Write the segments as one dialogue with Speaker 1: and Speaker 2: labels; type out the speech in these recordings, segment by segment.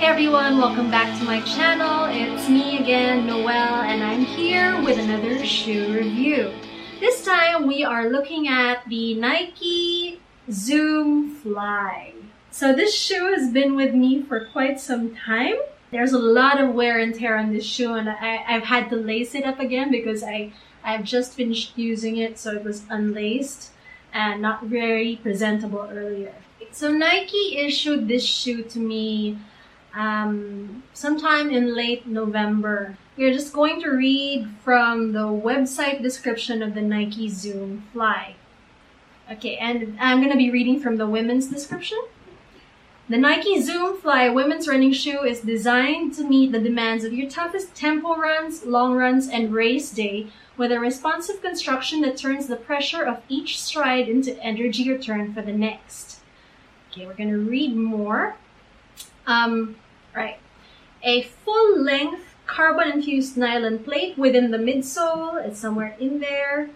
Speaker 1: Hey everyone, welcome back to my channel. It's me again, Noelle, and I'm here with another shoe review. This time we are looking at the Nike Zoom Fly. So this shoe has been with me for quite some time. There's a lot of wear and tear on this shoe and I, have had to lace it up again because I, I've just finished using it so it was unlaced and not very presentable earlier. So Nike issued this shoe to me um, sometime in late November. We're just going to read from the website description of the Nike Zoom Fly. Okay, and I'm going to be reading from the women's description. The Nike Zoom Fly women's running shoe is designed to meet the demands of your toughest tempo runs, long runs, and race day with a responsive construction that turns the pressure of each stride into energy return for the next. Okay, we're going to read more. Um, right. A full length carbon infused nylon plate within the midsole. It's somewhere in there.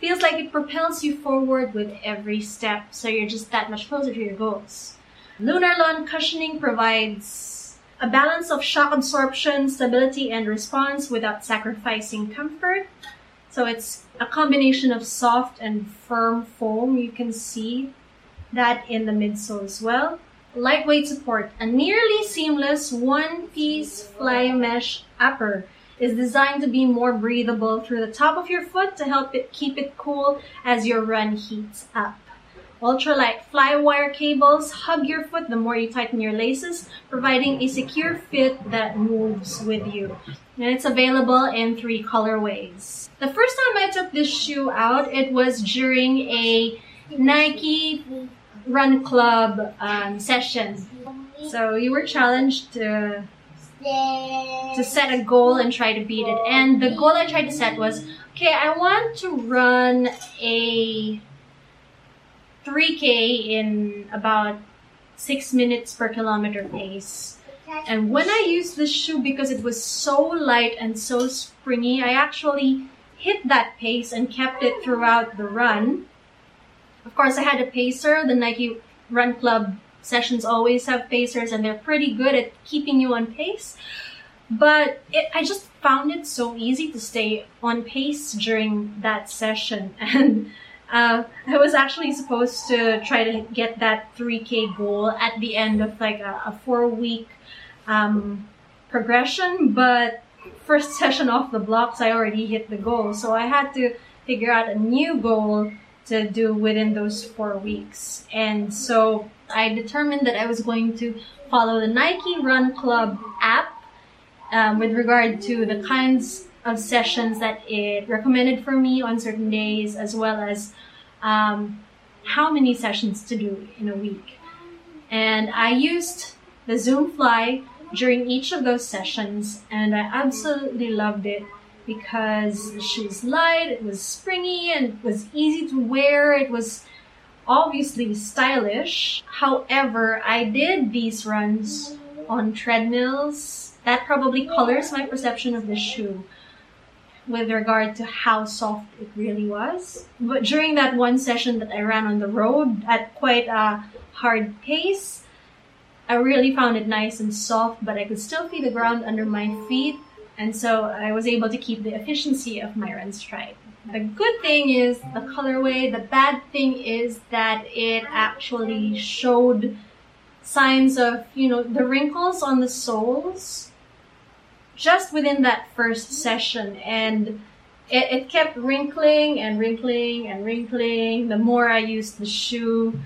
Speaker 1: Feels like it propels you forward with every step, so you're just that much closer to your goals. Lunarlon cushioning provides a balance of shock absorption, stability, and response without sacrificing comfort. So it's a combination of soft and firm foam. You can see that in the midsole as well lightweight support. A nearly seamless one-piece fly mesh upper is designed to be more breathable through the top of your foot to help it keep it cool as your run heats up. Ultralight fly wire cables hug your foot the more you tighten your laces, providing a secure fit that moves with you. And it's available in three colorways. The first time I took this shoe out, it was during a Nike run club um, session. So you were challenged to to set a goal and try to beat it. And the goal I tried to set was, okay, I want to run a 3K in about six minutes per kilometer pace. And when I used this shoe, because it was so light and so springy, I actually hit that pace and kept it throughout the run. Of course, I had a pacer. The Nike Run Club sessions always have pacers and they're pretty good at keeping you on pace. But it, I just found it so easy to stay on pace during that session. And uh, I was actually supposed to try to get that 3K goal at the end of like a, a four week um, progression. But first session off the blocks, I already hit the goal. So I had to figure out a new goal to do within those four weeks. And so I determined that I was going to follow the Nike Run Club app um, with regard to the kinds of sessions that it recommended for me on certain days, as well as um, how many sessions to do in a week. And I used the Zoom Fly during each of those sessions, and I absolutely loved it because the shoe was light, it was springy, and it was easy to wear. It was obviously stylish. However, I did these runs on treadmills. That probably colors my perception of the shoe with regard to how soft it really was. But during that one session that I ran on the road at quite a hard pace, I really found it nice and soft, but I could still feel the ground under my feet and so I was able to keep the efficiency of my run stride. The good thing is the colorway. The bad thing is that it actually showed signs of, you know, the wrinkles on the soles just within that first session. And it, it kept wrinkling and wrinkling and wrinkling the more I used the shoe.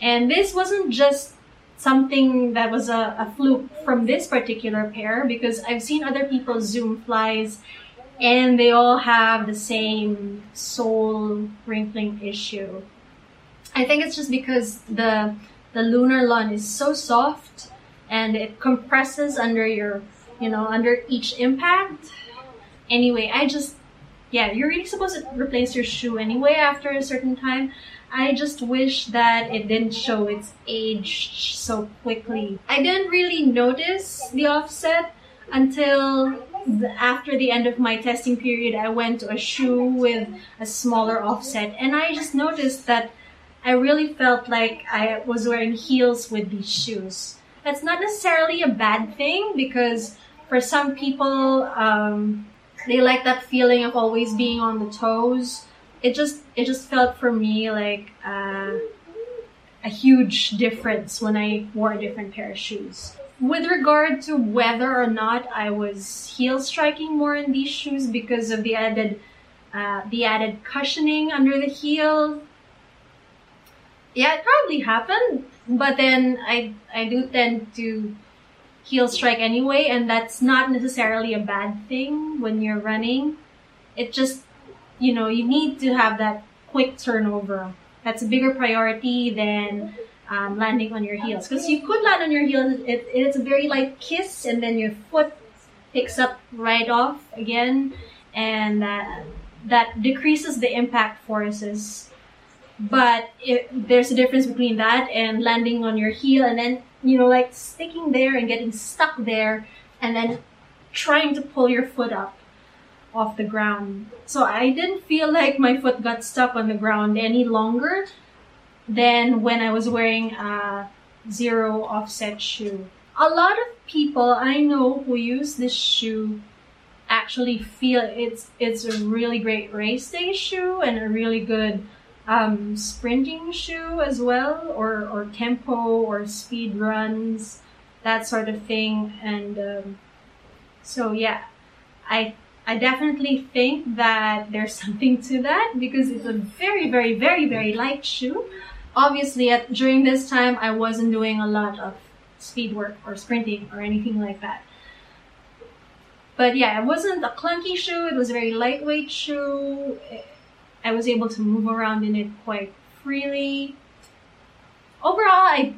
Speaker 1: And this wasn't just something that was a, a fluke from this particular pair because I've seen other people zoom flies and they all have the same sole wrinkling issue. I think it's just because the the Lunarlon is so soft and it compresses under your you know under each impact. Anyway, I just yeah, you're really supposed to replace your shoe anyway after a certain time. I just wish that it didn't show its age so quickly. I didn't really notice the offset until the, after the end of my testing period. I went to a shoe with a smaller offset and I just noticed that I really felt like I was wearing heels with these shoes. That's not necessarily a bad thing because for some people, um, they like that feeling of always being on the toes. It just it just felt for me like uh, a huge difference when I wore a different pair of shoes. With regard to whether or not I was heel striking more in these shoes because of the added uh, the added cushioning under the heel, yeah, it probably happened. But then I I do tend to heel strike anyway, and that's not necessarily a bad thing when you're running. It just you know you need to have that quick turnover. That's a bigger priority than um, landing on your heels because you could land on your heels. It, it's a very light kiss, and then your foot picks up right off again, and that that decreases the impact forces but it, there's a difference between that and landing on your heel and then you know like sticking there and getting stuck there and then trying to pull your foot up off the ground so i didn't feel like my foot got stuck on the ground any longer than when i was wearing a zero offset shoe a lot of people i know who use this shoe actually feel it's it's a really great race day shoe and a really good um, sprinting shoe as well, or or tempo or speed runs, that sort of thing. And um, so yeah, I I definitely think that there's something to that because it's a very very very very light shoe. Obviously, at during this time, I wasn't doing a lot of speed work or sprinting or anything like that. But yeah, it wasn't a clunky shoe. It was a very lightweight shoe. I was able to move around in it quite freely. Overall, I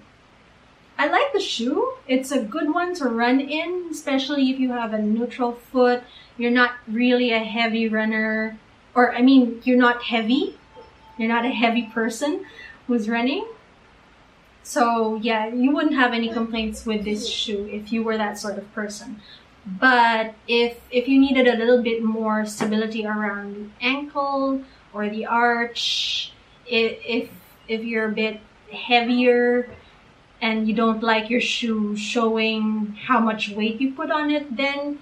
Speaker 1: I like the shoe. It's a good one to run in, especially if you have a neutral foot. You're not really a heavy runner, or I mean, you're not heavy. You're not a heavy person who's running. So yeah, you wouldn't have any complaints with this shoe if you were that sort of person. But if if you needed a little bit more stability around the ankle or the arch, if if, if you're a bit heavier and you don't like your shoe showing how much weight you put on it, then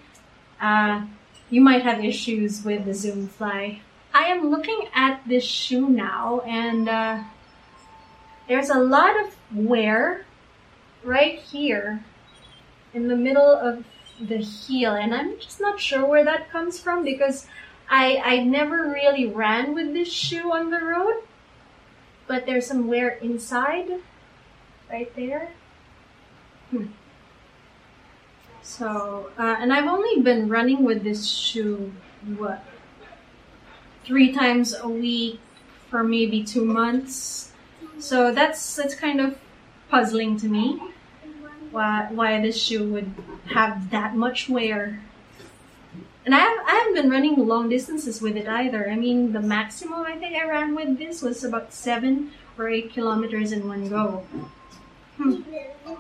Speaker 1: uh, you might have issues with the Zoom Fly. I am looking at this shoe now, and uh, there's a lot of wear right here in the middle of the heel and I'm just not sure where that comes from because I I never really ran with this shoe on the road but there's some wear inside right there hmm. so uh, and I've only been running with this shoe what three times a week for maybe two months so that's that's kind of puzzling to me why why this shoe would have that much wear. And I, have, I haven't been running long distances with it either. I mean, the maximum I think I ran with this was about seven or eight kilometers in one go. Hmm.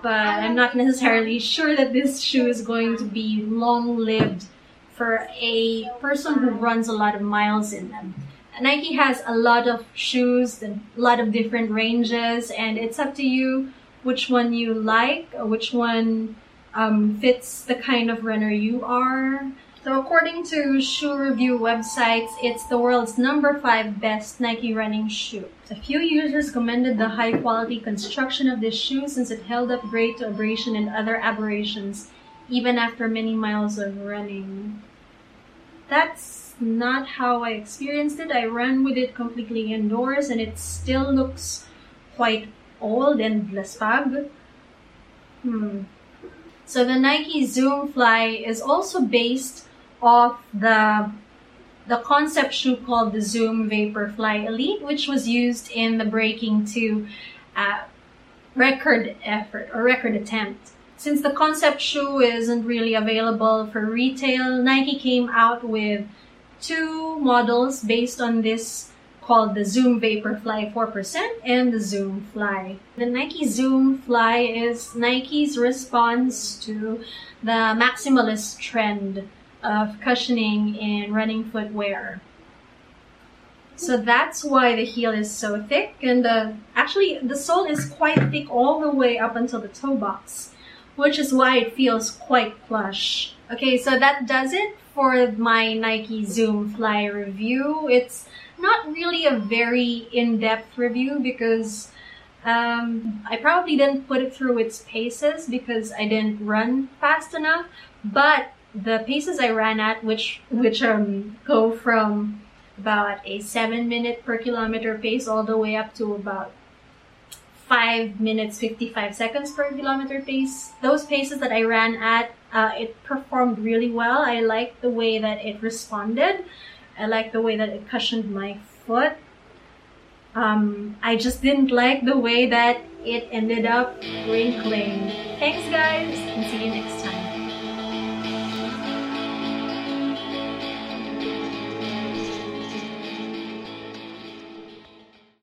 Speaker 1: But I'm not necessarily sure that this shoe is going to be long lived for a person who runs a lot of miles in them. Nike has a lot of shoes a lot of different ranges, and it's up to you which one you like, which one um, fits the kind of runner you are. So according to shoe review websites, it's the world's number five best Nike running shoe. A few users commended the high quality construction of this shoe since it held up great to abrasion and other aberrations, even after many miles of running. That's not how I experienced it. I ran with it completely indoors and it still looks quite old and blaspag. Hmm. So the Nike Zoom Fly is also based off the the concept shoe called the Zoom Vaporfly Elite, which was used in the Breaking 2 uh, record effort or record attempt. Since the concept shoe isn't really available for retail, Nike came out with two models based on this called the Zoom Vaporfly 4% and the Zoom Fly. The Nike Zoom Fly is Nike's response to the maximalist trend of cushioning in running footwear. So that's why the heel is so thick and actually the sole is quite thick all the way up until the toe box. which is why it feels quite plush. Okay, so that does it for my Nike Zoom Fly review. It's not really a very in-depth review because um, I probably didn't put it through its paces because I didn't run fast enough. But the paces I ran at, which which um go from about a seven minute per kilometer pace all the way up to about five minutes 55 seconds per kilometer pace. Those paces that I ran at, uh, it performed really well. I liked the way that it responded. I liked the way that it cushioned my foot. Um, I just didn't like the way that it ended up wrinkling. Thanks guys and see you next.